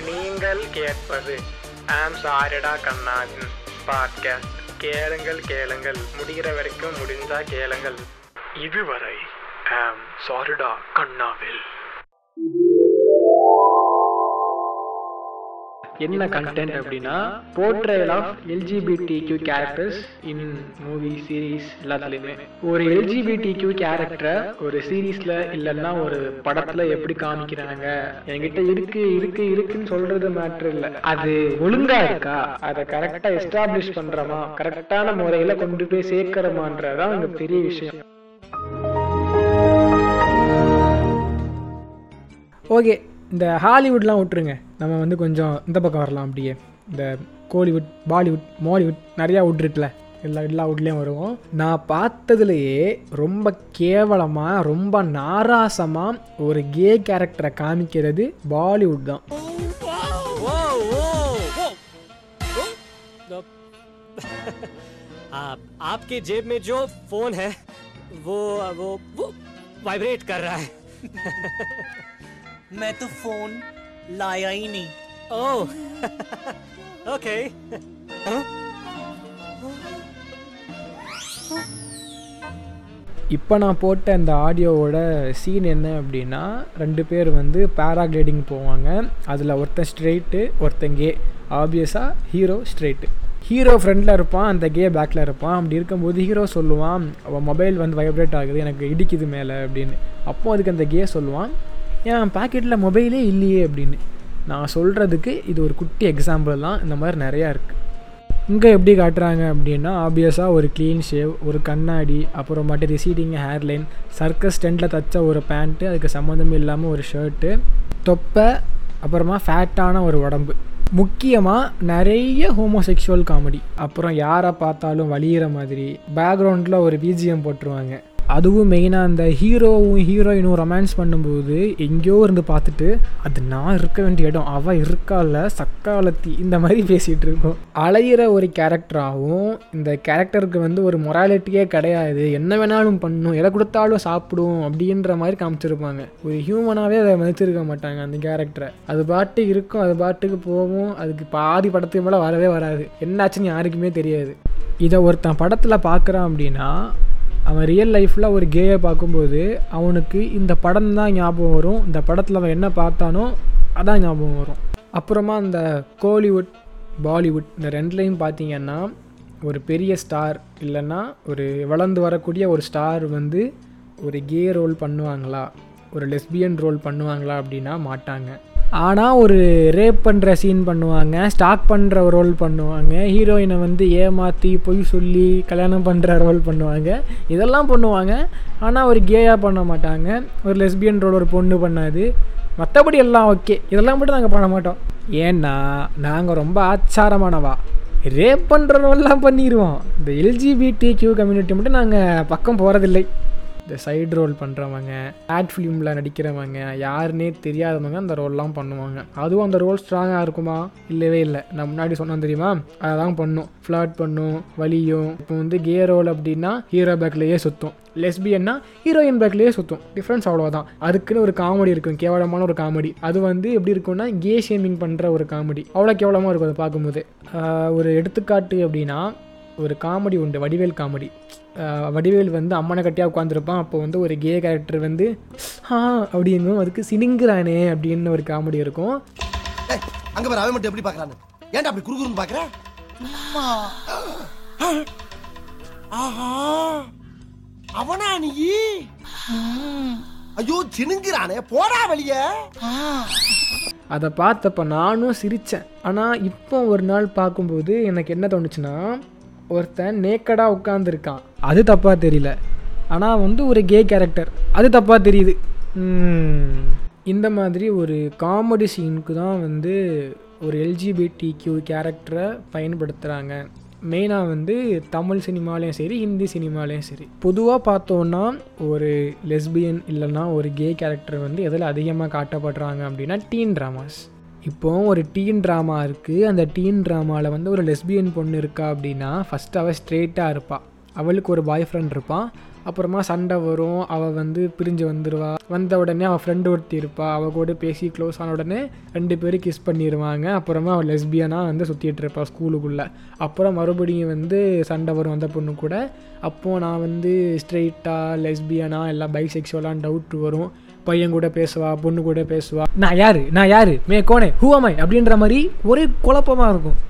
நீங்கள் கேட்பது. ஆம் சாரிடா கண்ணாவின் பாட்காஸ்ட் கேளுங்கள் கேளுங்கள். முடிகிற வரைக்கும் முடிந்தா கேளுங்கள். இதுவரை ஆம் சாரிடா கண்ணாவில். என்ன கண்டென்ட் அப்படின்னா portrayal of LGBT Q characters in movie series எல்லாத்துலேயுமே. ஒரு எல்ஜிபிடி கியூ கேரக்டரை ஒரு சீரீஸ்ல இல்லைன்னா ஒரு படத்துல எப்படி காமிக்கிறாங்க? என்கிட்ட இருக்கு இருக்கு இருக்குன்னு சொல்றது மேட்ரு இல்லை. அது ஒழுங்கா இருக்கா? அதை கரெக்டா எஸ்டாப்ளிஷ் பண்றோமா? கரெக்டான முறையில கொண்டு போய் சேர்க்கிறோமான்றதான் அங்க பெரிய விஷயம். ஓகே இந்த ஹாலிவுட்லாம் விட்டுருங்க. நம்ம வந்து கொஞ்சம் இந்த பக்கம் வரலாம் அப்படியே இந்த கோலிவுட் பாலிவுட் மாலிவுட் நிறையா வுட் இருக்குல்ல எல்லா எல்லா வுட்லேயும் வருவோம் நான் பார்த்ததுலையே ரொம்ப கேவலமாக ரொம்ப நாராசமாக ஒரு கே கேரக்டரை காமிக்கிறது பாலிவுட் தான் आप आपके जेब में जो फोन है वो वो वो वाइब्रेट कर रहा है मैं तो फोन Layaini. Oh, okay. இப்போ நான் போட்ட இந்த ஆடியோவோட சீன் என்ன அப்படின்னா ரெண்டு பேர் வந்து பேராகிளைடிங் போவாங்க. அதில் ஒருத்தன் ஸ்ட்ரெயிட்டு ஒருத்தன் கே ஆப்வியஸாக ஹீரோ ஸ்ட்ரெயிட்டு ஹீரோ ஃப்ரெண்டில் இருப்பான் அந்த கே பேக்கில் இருப்பான். அப்படி இருக்கும்போது ஹீரோ சொல்லுவான் அவன் மொபைல் வந்து வைப்ரேட் ஆகுது எனக்கு இடிக்குது மேலே அப்படின்னு. அப்போது அதுக்கு அந்த கே சொல்லுவான் என் பாக்கெட்டில் மொபைலே இல்லையே அப்படின்னு. நான் சொல்கிறதுக்கு இது ஒரு குட்டி எக்ஸாம்பிள் தான். இந்த மாதிரி நிறையா இருக்குது இங்கே எப்படி காட்டுறாங்க அப்படின்னா ஆப்வியஸாக ஒரு க்ளீன் ஷேவ் ஒரு கண்ணாடி அப்புறமாட்டி ரிசீடிங் ஹேர்லைன் சர்க்கஸ் டென்ட்டில் தைச்ச ஒரு பேண்ட்டு அதுக்கு சம்மந்தம் இல்லாமல் ஒரு ஷர்ட்டு தொப்பை அப்புறமா ஃபேட்டான ஒரு உடம்பு. முக்கியமாக நிறைய ஹோமோசெக்ஷுவல் காமெடி அப்புறம் யாரை பார்த்தாலும் வலியிற மாதிரி பேக்ரவுண்டில் ஒரு பிஜிஎம் போட்டுருவாங்க. அதுவும் மெயினாக அந்த ஹீரோவும் ஹீரோயினும் ரொமான்ஸ் பண்ணும்போது எங்கேயோ இருந்து பார்த்துட்டு அது நான் இருக்க வேண்டிய இடம். அவள் இருக்கால சக்காலத்தி இந்த மாதிரி பேசிகிட்டு இருக்கோம். அலையிற ஒரு கேரக்டராகவும் இந்த கேரக்டருக்கு வந்து ஒரு மொராலிட்டியே கிடையாது. என்ன வேணாலும் பண்ணும். எதை கொடுத்தாலும் சாப்பிடும் அப்படின்ற மாதிரி காமிச்சிருப்பாங்க. ஒரு ஹியூமனாகவே அதை மதிச்சிருக்க மாட்டாங்க அந்த கேரக்டரை அது பாட்டு இருக்கும் அது பாட்டுக்கு போகும். அதுக்கு பாதி படத்துக்கு மேலே வரவே வராது. என்னாச்சுன்னு யாருக்குமே தெரியாது. இதை ஒருத்தன் படத்தில் பார்க்குறான் அப்படின்னா அவன் ரியல் லைஃப்பில் ஒரு கேயை பார்க்கும்போது அவனுக்கு இந்த படம் தான் ஞாபகம் வரும். இந்த படத்தில் அவன் என்ன பார்த்தானோ அதான் ஞாபகம் வரும். அப்புறமா அந்த கோலிவுட் பாலிவுட் இந்த ரெண்டுலேயும் பார்த்தீங்கன்னா ஒரு பெரிய ஸ்டார் இல்லைன்னா ஒரு வளர்ந்து வரக்கூடிய ஒரு ஸ்டார் வந்து ஒரு கே ரோல் பண்ணுவாங்களா? ஒரு லெஸ்பியன் ரோல் பண்ணுவாங்களா அப்படின்னா மாட்டாங்க. ஆனால் ஒரு ரேப் பண்ணுற சீன் பண்ணுவாங்க ஸ்டாக் பண்ணுற ரோல் பண்ணுவாங்க ஹீரோயினை வந்து ஏமாற்றி பொய் சொல்லி கல்யாணம் பண்ணுற ரோல் பண்ணுவாங்க. இதெல்லாம் பண்ணுவாங்க. ஆனால் ஒரு கேயாக பண்ண மாட்டாங்க. ஒரு லெஸ்பியன் ரோல் ஒரு பொண்ணு பண்ணாது. மற்றபடி எல்லாம் ஓகே இதெல்லாம் மட்டும் நாங்கள் பண்ண மாட்டோம். ஏன்னா நாங்கள் ரொம்ப ஆச்சாரமானவா. ரேப் பண்ணுற ரோல்லாம் பண்ணிடுவோம் இந்த எல்ஜிபிடி கியூ கம்யூனிட்டி மட்டும் நாங்கள் பக்கம் போகிறதில்லை இந்த சைடு ரோல் பண்ணுறவங்க ஆட் ஃபிலிமில் நடிக்கிறவங்க யாருன்னே தெரியாதவங்க அந்த ரோல்லாம் பண்ணுவாங்க. அதுவும் அந்த ரோல் ஸ்ட்ராங்காக இருக்குமா? இல்லவே இல்லை. நான் முன்னாடி சொன்னேன் தெரியுமா? அதை தான் பண்ணும். ஃப்ளாட் பண்ணும் வலியும். இப்போ வந்து கே ரோல் அப்படின்னா ஹீரோ பேக்லேயே சுற்றும் லெஸ்பியன்னா ஹீரோயின் பேக்லேயே சுற்றும் டிஃப்ரென்ஸ் அவ்வளோதான் அதுக்குன்னு ஒரு காமெடி இருக்கும். கேவலமான ஒரு காமெடி அது வந்து எப்படி இருக்கும்னா கே ஷேமிங் பண்ணுற ஒரு காமெடி அவ்வளோ கேவலமாக இருக்கும் அதை பார்க்கும்போது. ஒரு எடுத்துக்காட்டு அப்படின்னா ஒரு காமெடி உண்டு. வடிவேல் காமெடி வடிவேல் வந்து அம்மனை கட்டியாக உட்காந்துருப்பான் அப்போ வந்து ஒரு கே கேரக்டர் வந்து ஆ அப்படிங்கும் அதுக்கு சினிங்கிறானே அப்படின்னு ஒரு காமெடி இருக்கும். அங்க பாரு அவன் மட்டும் எப்படி பாக்குறான்னு ஏன்டா அப்படி குறுகுறுன்னு பாக்குற ஆஹா. அவனா நீ. ஐயோ சினுங்கிறானே. போடா வெளிய. அதை பார்த்தப்ப நானும் சிரித்தேன் ஆனால் இப்போ ஒரு நாள் பார்க்கும்போது எனக்கு என்ன தோணுச்சுன்னா ஒருத்தன் நேக்கடாக உட்காந்துருக்கான் அது தப்பாக தெரியல. ஆனால் வந்து ஒரு கே கேரக்டர் அது தப்பாக தெரியுது. இந்த மாதிரி ஒரு காமெடி சீனுக்கு தான் வந்து ஒரு எல்ஜிபிடி கியூ கேரக்டரை பயன்படுத்துகிறாங்க மெயினாக வந்து தமிழ் சினிமாலேயும் சரி ஹிந்தி சினிமாலேயும் சரி. பொதுவாக பார்த்தோன்னா ஒரு லெஸ்பியன் இல்லைன்னா ஒரு கே கேரக்டர் வந்து எதில் அதிகமாக காட்டப்படுறாங்க அப்படின்னா டீன் ட்ராமாஸ் இப்போ ஒரு டீன் ட்ராமா இருக்குது அந்த டீன் ட்ராமாவில் வந்து ஒரு லெஸ்பியன் பொண்ணு இருக்கா அப்படின்னா ஃபஸ்ட்டு அவள் ஸ்ட்ரெயிட்டாக இருப்பாள் அவளுக்கு ஒரு பாய் ஃப்ரெண்ட் இருப்பான் அப்புறமா சண்டை வரும். அவள் வந்து பிரிஞ்சு வந்துடுவா வந்த உடனே அவள் ஃப்ரெண்டு ஒருத்தி இருப்பா. அவள் கூட பேசி க்ளோஸ் ஆன உடனே ரெண்டு பேரும் கிஸ் பண்ணிடுவாங்க அப்புறமா அவள் லெஸ்பியனாக வந்து சுற்றிட்டு இருப்பாள் ஸ்கூலுக்குள்ளே அப்புறம் மறுபடியும் வந்து சண்டை வரும் அந்த பொண்ணு கூட. அப்போது நான் வந்து ஸ்ட்ரெயிட்டாக லெஸ்பியனா எல்லாம் பைசெக்சுவலாக டவுட் வரும். பையன் கூட பேசுவா பொண்ணு கூட பேசுவா. நான் யாரு? நான் யாரு? மே கோனே ஹூவமாய் அப்படின்ற மாதிரி ஒரே குழப்பமாக இருக்கும்.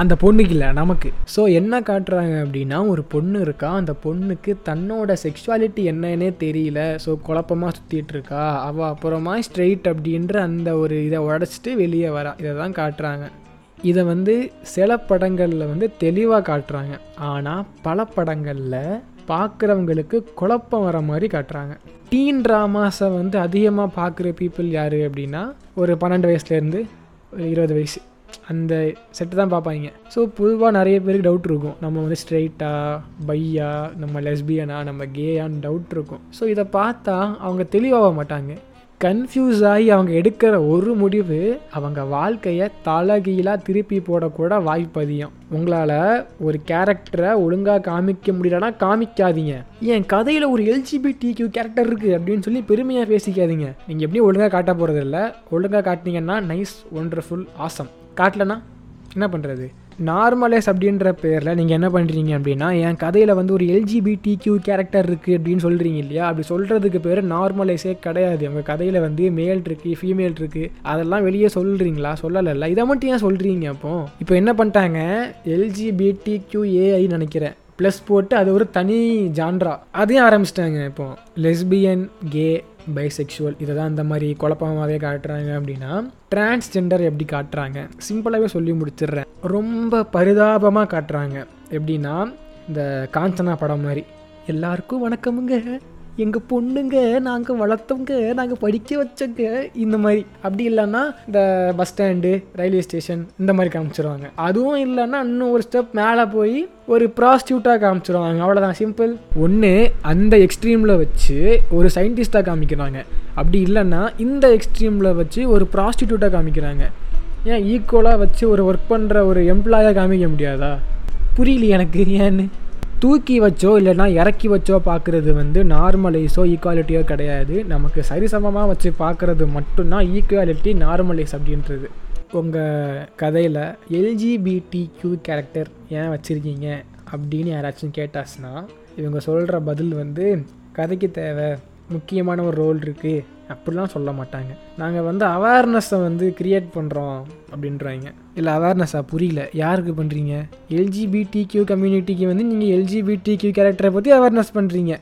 அந்த பொண்ணுக்கு இல்லை நமக்கு. ஸோ என்ன காட்டுறாங்க அப்படின்னா ஒரு பொண்ணு இருக்கா அந்த பொண்ணுக்கு தன்னோட செக்ஷுவாலிட்டி என்னன்னே தெரியல. ஸோ குழப்பமாக சுற்றிட்டு இருக்கா. அவள் அப்புறமா ஸ்ட்ரெயிட் அப்படின்ற அந்த ஒரு இதை உடச்சிட்டு வெளியே வரா. இதை தான் காட்டுறாங்க. இதை வந்து சில படங்களில் வந்து தெளிவாக காட்டுறாங்க. ஆனால் பல படங்களில் பார்க்குறவங்களுக்கு குழப்பம் வர மாதிரி காட்டுறாங்க. டீன் ட்ராமாஸை வந்து அதிகமாக பார்க்குற பீப்புள் யார் அப்படின்னா ஒரு பன்னெண்டு வயசுலேருந்து ஒரு இருபது வயசு அந்த செட்டு தான் பார்ப்பாங்க. ஸோ பொதுவாக நிறைய பேருக்கு டவுட் இருக்கும். நம்ம வந்து ஸ்ட்ரெயிட்டா பையா நம்ம லெஸ்பியனா நம்ம கேயான்னு டவுட் இருக்கும். ஸோ இதை பார்த்தா அவங்க தெளிவாக மாட்டாங்க. கன்ஃபியூஸ் ஆகி அவங்க எடுக்கிற ஒரு முடிவு அவங்க வாழ்க்கையை தலைகீழாக திருப்பி போடக்கூட வாய்ப்பு அதிகம். உங்களால் ஒரு கேரக்டரை ஒழுங்காக காமிக்க முடியலன்னா காமிக்காதீங்க. என் கதையில் ஒரு எல்ஜிபிடி கியூ கேரக்டர் இருக்குது அப்படின்னு சொல்லி பெருமையாக பேசிக்காதீங்க. நீங்கள் எப்படியும் ஒழுங்காக காட்ட போகிறது இல்லை ஒழுங்காக காட்டினீங்கன்னா நைஸ் ஒண்டர்ஃபுல் ஆசம் காட்டலனா என்ன பண்ணுறது நார்மலேஸ் அப்படின்ற பேரில் நீங்கள் என்ன பண்ணுறீங்க அப்படின்னா என் கதையில் வந்து ஒரு எல்ஜிபிடி கியூ கேரக்டர் இருக்குது அப்படின்னு சொல்கிறீங்க இல்லையா? அப்படி சொல்கிறதுக்கு பேர் நார்மலைஸே கிடையாது. உங்கள் கதையில் வந்து மேல் இருக்குது ஃபீமேல் இருக்குது அதெல்லாம் வெளியே சொல்கிறீங்களா சொல்லலைல்ல. இதை மட்டும் ஏன் சொல்கிறீங்க அப்போ? இப்போ என்ன பண்ணிட்டாங்க? எல்ஜிபிடி கியூ ஏஐ நினைக்கிறேன். ப்ளஸ் போட்டு அது ஒரு தனி ஜான்ரா அதையும் ஆரம்பிச்சிட்டாங்க இப்போ. லெஸ்பியன் கே பைசெக்ஷுவல் இதை தான் இந்த மாதிரி குழப்பமாகவே காட்டுறாங்க அப்படின்னா டிரான்ஸ்ஜெண்டர் எப்படி காட்டுறாங்க? சிம்பிளாகவே சொல்லி முடிச்சிடுறேன். ரொம்ப பரிதாபமாக காட்டுறாங்க. எப்படின்னா இந்த காஞ்சனா படம் மாதிரி. எல்லாருக்கும் வணக்கமுங்க. எங்கள் பொண்ணுங்க நாங்கள் வளர்த்தவங்க நாங்கள் படிக்க வச்சவங்க இந்த மாதிரி. அப்படி இல்லைன்னா இந்த பஸ் ஸ்டாண்டு ரயில்வே ஸ்டேஷன் இந்த மாதிரி காமிச்சிருவாங்க. அதுவும் இல்லைன்னா இன்னும் ஒரு ஸ்டெப் மேலே போய் ஒரு ப்ராஸ்டியூட்டாக காமிச்சிருவாங்க. அவ்வளோதான் சிம்பிள் ஒன்று அந்த எக்ஸ்ட்ரீமில் வச்சு ஒரு சயின்டிஸ்ட்டாக காமிக்கிறாங்க. அப்படி இல்லைன்னா இந்த எக்ஸ்ட்ரீமில் வச்சு ஒரு ப்ராஸ்டியூட்டாக காமிக்கிறாங்க. ஏன் ஈக்குவலாக வச்சு ஒரு ஒர்க் பண்ணுற ஒரு எம்ப்ளாயாக காமிக்க முடியாதா? புரியல எனக்கு ஏன்னு? தூக்கி வச்சோ இல்லைன்னா இறக்கி வச்சோ பார்க்குறது வந்து நார்மலைஸோ ஈக்குவாலிட்டியோ கிடையாது. நமக்கு சரிசமமாக வச்சு பார்க்குறது மட்டும்தான் ஈக்குவாலிட்டி நார்மலைஸ் அப்படின்றது. உங்கள் கதையில் எல்ஜிபிடி கியூ கேரக்டர் ஏன் வச்சுருக்கீங்க அப்படின்னு யாராச்சும் கேட்டாச்சுன்னா இவங்க சொல்கிற பதில் வந்து கதைக்கு தேவை. முக்கியமான ஒரு ரோல் இருக்குது அப்படிலாம் சொல்ல மாட்டாங்க. நாங்கள் வந்து அவேர்னஸை வந்து க்ரியேட் பண்ணுறோம் அப்படின்றாங்க. இல்லை அவேர்னஸாக புரியல. யாருக்கு பண்ணுறீங்க எல்ஜிபிடி கியூ கம்யூனிட்டிக்கு வந்து நீங்கள் எல்ஜிபிடி கியூ கேரக்டரை பற்றி அவேர்னஸ் பண்ணுறீங்க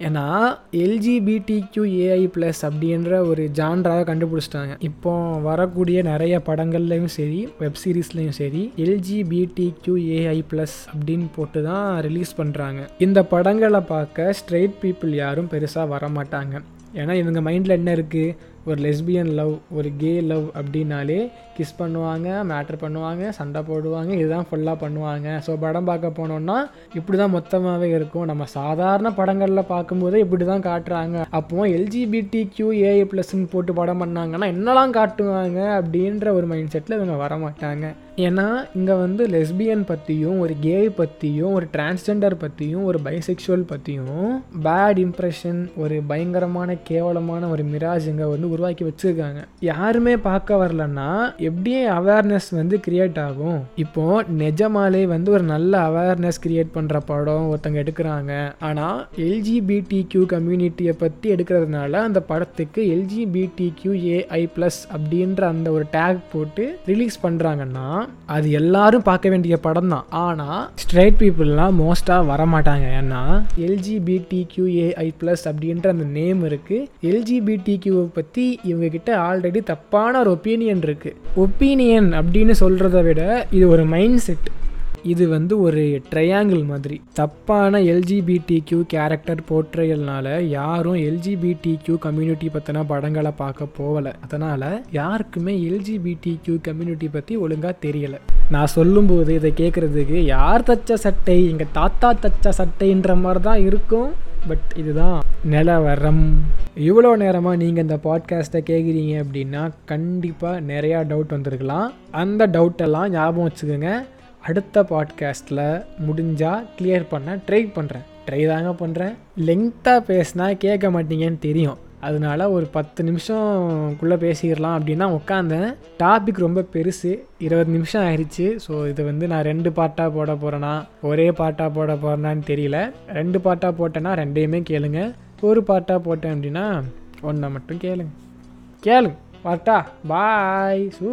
ஏன்னா எல்ஜிபிடி கியூ ஏஐ ப்ளஸ் அப்படின்ற ஒரு ஜான்ராக கண்டுபிடிச்சிட்டாங்க. இப்போ வரக்கூடிய நிறைய படங்கள்லையும் சரி வெப் சீரிஸ்லையும் சரி எல்ஜிபிடி கியூ ஏஐ ப்ளஸ் அப்படின்னு போட்டு தான் ரிலீஸ் பண்ணுறாங்க இந்த படங்களை பார்க்க ஸ்ட்ரெயிட் பீப்புள் யாரும் பெருசாக வர மாட்டாங்க ஏன்னா இவங்க மைண்டில் என்ன இருக்குது ஒரு லெஸ்பியன் லவ் ஒரு கே லவ் அப்படின்னாலே கிஸ் பண்ணுவாங்க மேட்ரு பண்ணுவாங்க சண்டை போடுவாங்க இதுதான் ஃபுல்லாக பண்ணுவாங்க. ஸோ படம் பார்க்க போனோன்னா இப்படி தான் மொத்தமாகவே இருக்கும். நம்ம சாதாரண படங்களில் பார்க்கும்போதே இப்படி தான் காட்டுறாங்க அப்போ எல்ஜிபிடி கியூ ப்ளஸ்ன்னு போட்டு படம் பண்ணாங்கன்னா என்னெல்லாம் காட்டுவாங்க அப்படின்ற ஒரு மைண்ட் செட்டில் இவங்க வர மாட்டாங்க. ஏன்னா இங்கே வந்து லெஸ்பியன் பற்றியும் ஒரு கே பற்றியும் ஒரு டிரான்ஸ்ஜெண்டர் பற்றியும் ஒரு பைசெக்ஷுவல் பற்றியும் பேட் இம்ப்ரெஷன் ஒரு பயங்கரமான கேவலமான ஒரு மிராஜ் இங்கே வந்து உருவாக்கி வச்சுருக்காங்க. யாருமே பார்க்க வரலன்னா எப்படியே அவேர்னஸ் வந்து கிரியேட் ஆகும். இப்போ நிஜமாலே வந்து ஒரு நல்ல அவேர்னஸ் கிரியேட் பண்ணுற படம் ஒருத்தங்க எடுக்கிறாங்க. ஆனால் எல்ஜிபிடி கியூ கம்யூனிட்டியை பற்றி எடுக்கிறதுனால அந்த படத்துக்கு எல்ஜிபிடி கியூ ஏஐ ப்ளஸ் அப்படின்ற அந்த ஒரு டேக் போட்டு ரிலீஸ் பண்ணுறாங்கன்னா அது எல்லாரும் பார்க்க வேண்டிய படம் தான் ஆனால் ஸ்ட்ரைட் பீப்புளெலாம் மோஸ்ட்டாக வரமாட்டாங்க. ஏன்னா எல்ஜிபிடி கியூ ஏஐ ப்ளஸ் அப்படின்ற அந்த நேம் இருக்குது எல்ஜிபிடி கியூவை பற்றி இவங்க கிட்ட ஆல்ரெடி தப்பான ஒரு ஒப்பீனியன் இருக்குது ஒப்பீனியன் அப்படின்னு சொல்கிறத விட இது ஒரு மைண்ட் செட் இது வந்து ஒரு ட்ரையாங்கிள் மாதிரி. தப்பான எல்ஜிபிடி கியூ கேரக்டர் போர்ட்ரையல்னால யாரும் எல்ஜிபிடி கியூ கம்யூனிட்டி பற்றின படங்களை பார்க்க போகலை. அதனால் யாருக்குமே எல்ஜிபிடி கியூ கம்யூனிட்டி பற்றி ஒழுங்காக தெரியலை. நான் சொல்லும்போது இதை கேட்குறதுக்கு யார் தச்ச சட்டை? எங்கள் தாத்தா தச்ச சட்டைன்ற மாதிரி தான் இருக்கும். பட் இதுதான் நிலவரம். இவ்வளோ நேரமாக நீங்கள் இந்த பாட்காஸ்ட்டை கேட்குறீங்க அப்படின்னா கண்டிப்பாக நிறையா டவுட் வந்திருக்கலாம். அந்த டவுட்டெல்லாம் ஞாபகம் வச்சுக்கோங்க. அடுத்த பாட்காஸ்ட்டில் முடிஞ்சால் கிளியர் பண்ண ட்ரை பண்ணுறேன் ட்ரை தாங்க பண்ணுறேன் லெங்க்த்தாக பேசினா கேட்க மாட்டீங்கன்னு தெரியும். அதனால ஒரு பத்து நிமிஷம்குள்ளே பேசிடலாம் அப்படின்னா உட்காந்தேன் டாபிக் ரொம்ப பெருசு. இருபது நிமிஷம் ஆயிடுச்சு ஸோ இது வந்து நான் ரெண்டு பாட்டாக போட போகிறேன்னா ஒரே பாட்டாக போட போகிறேனான்னு தெரியல. ரெண்டு பாட்டாக போட்டேன்னா ரெண்டையுமே கேளுங்க. ஒரு பாட்டாக போட்டேன் அப்படின்னா ஒன்றை மட்டும் கேளுங்க. கேளுங்க. பாட்டா பாய் சூ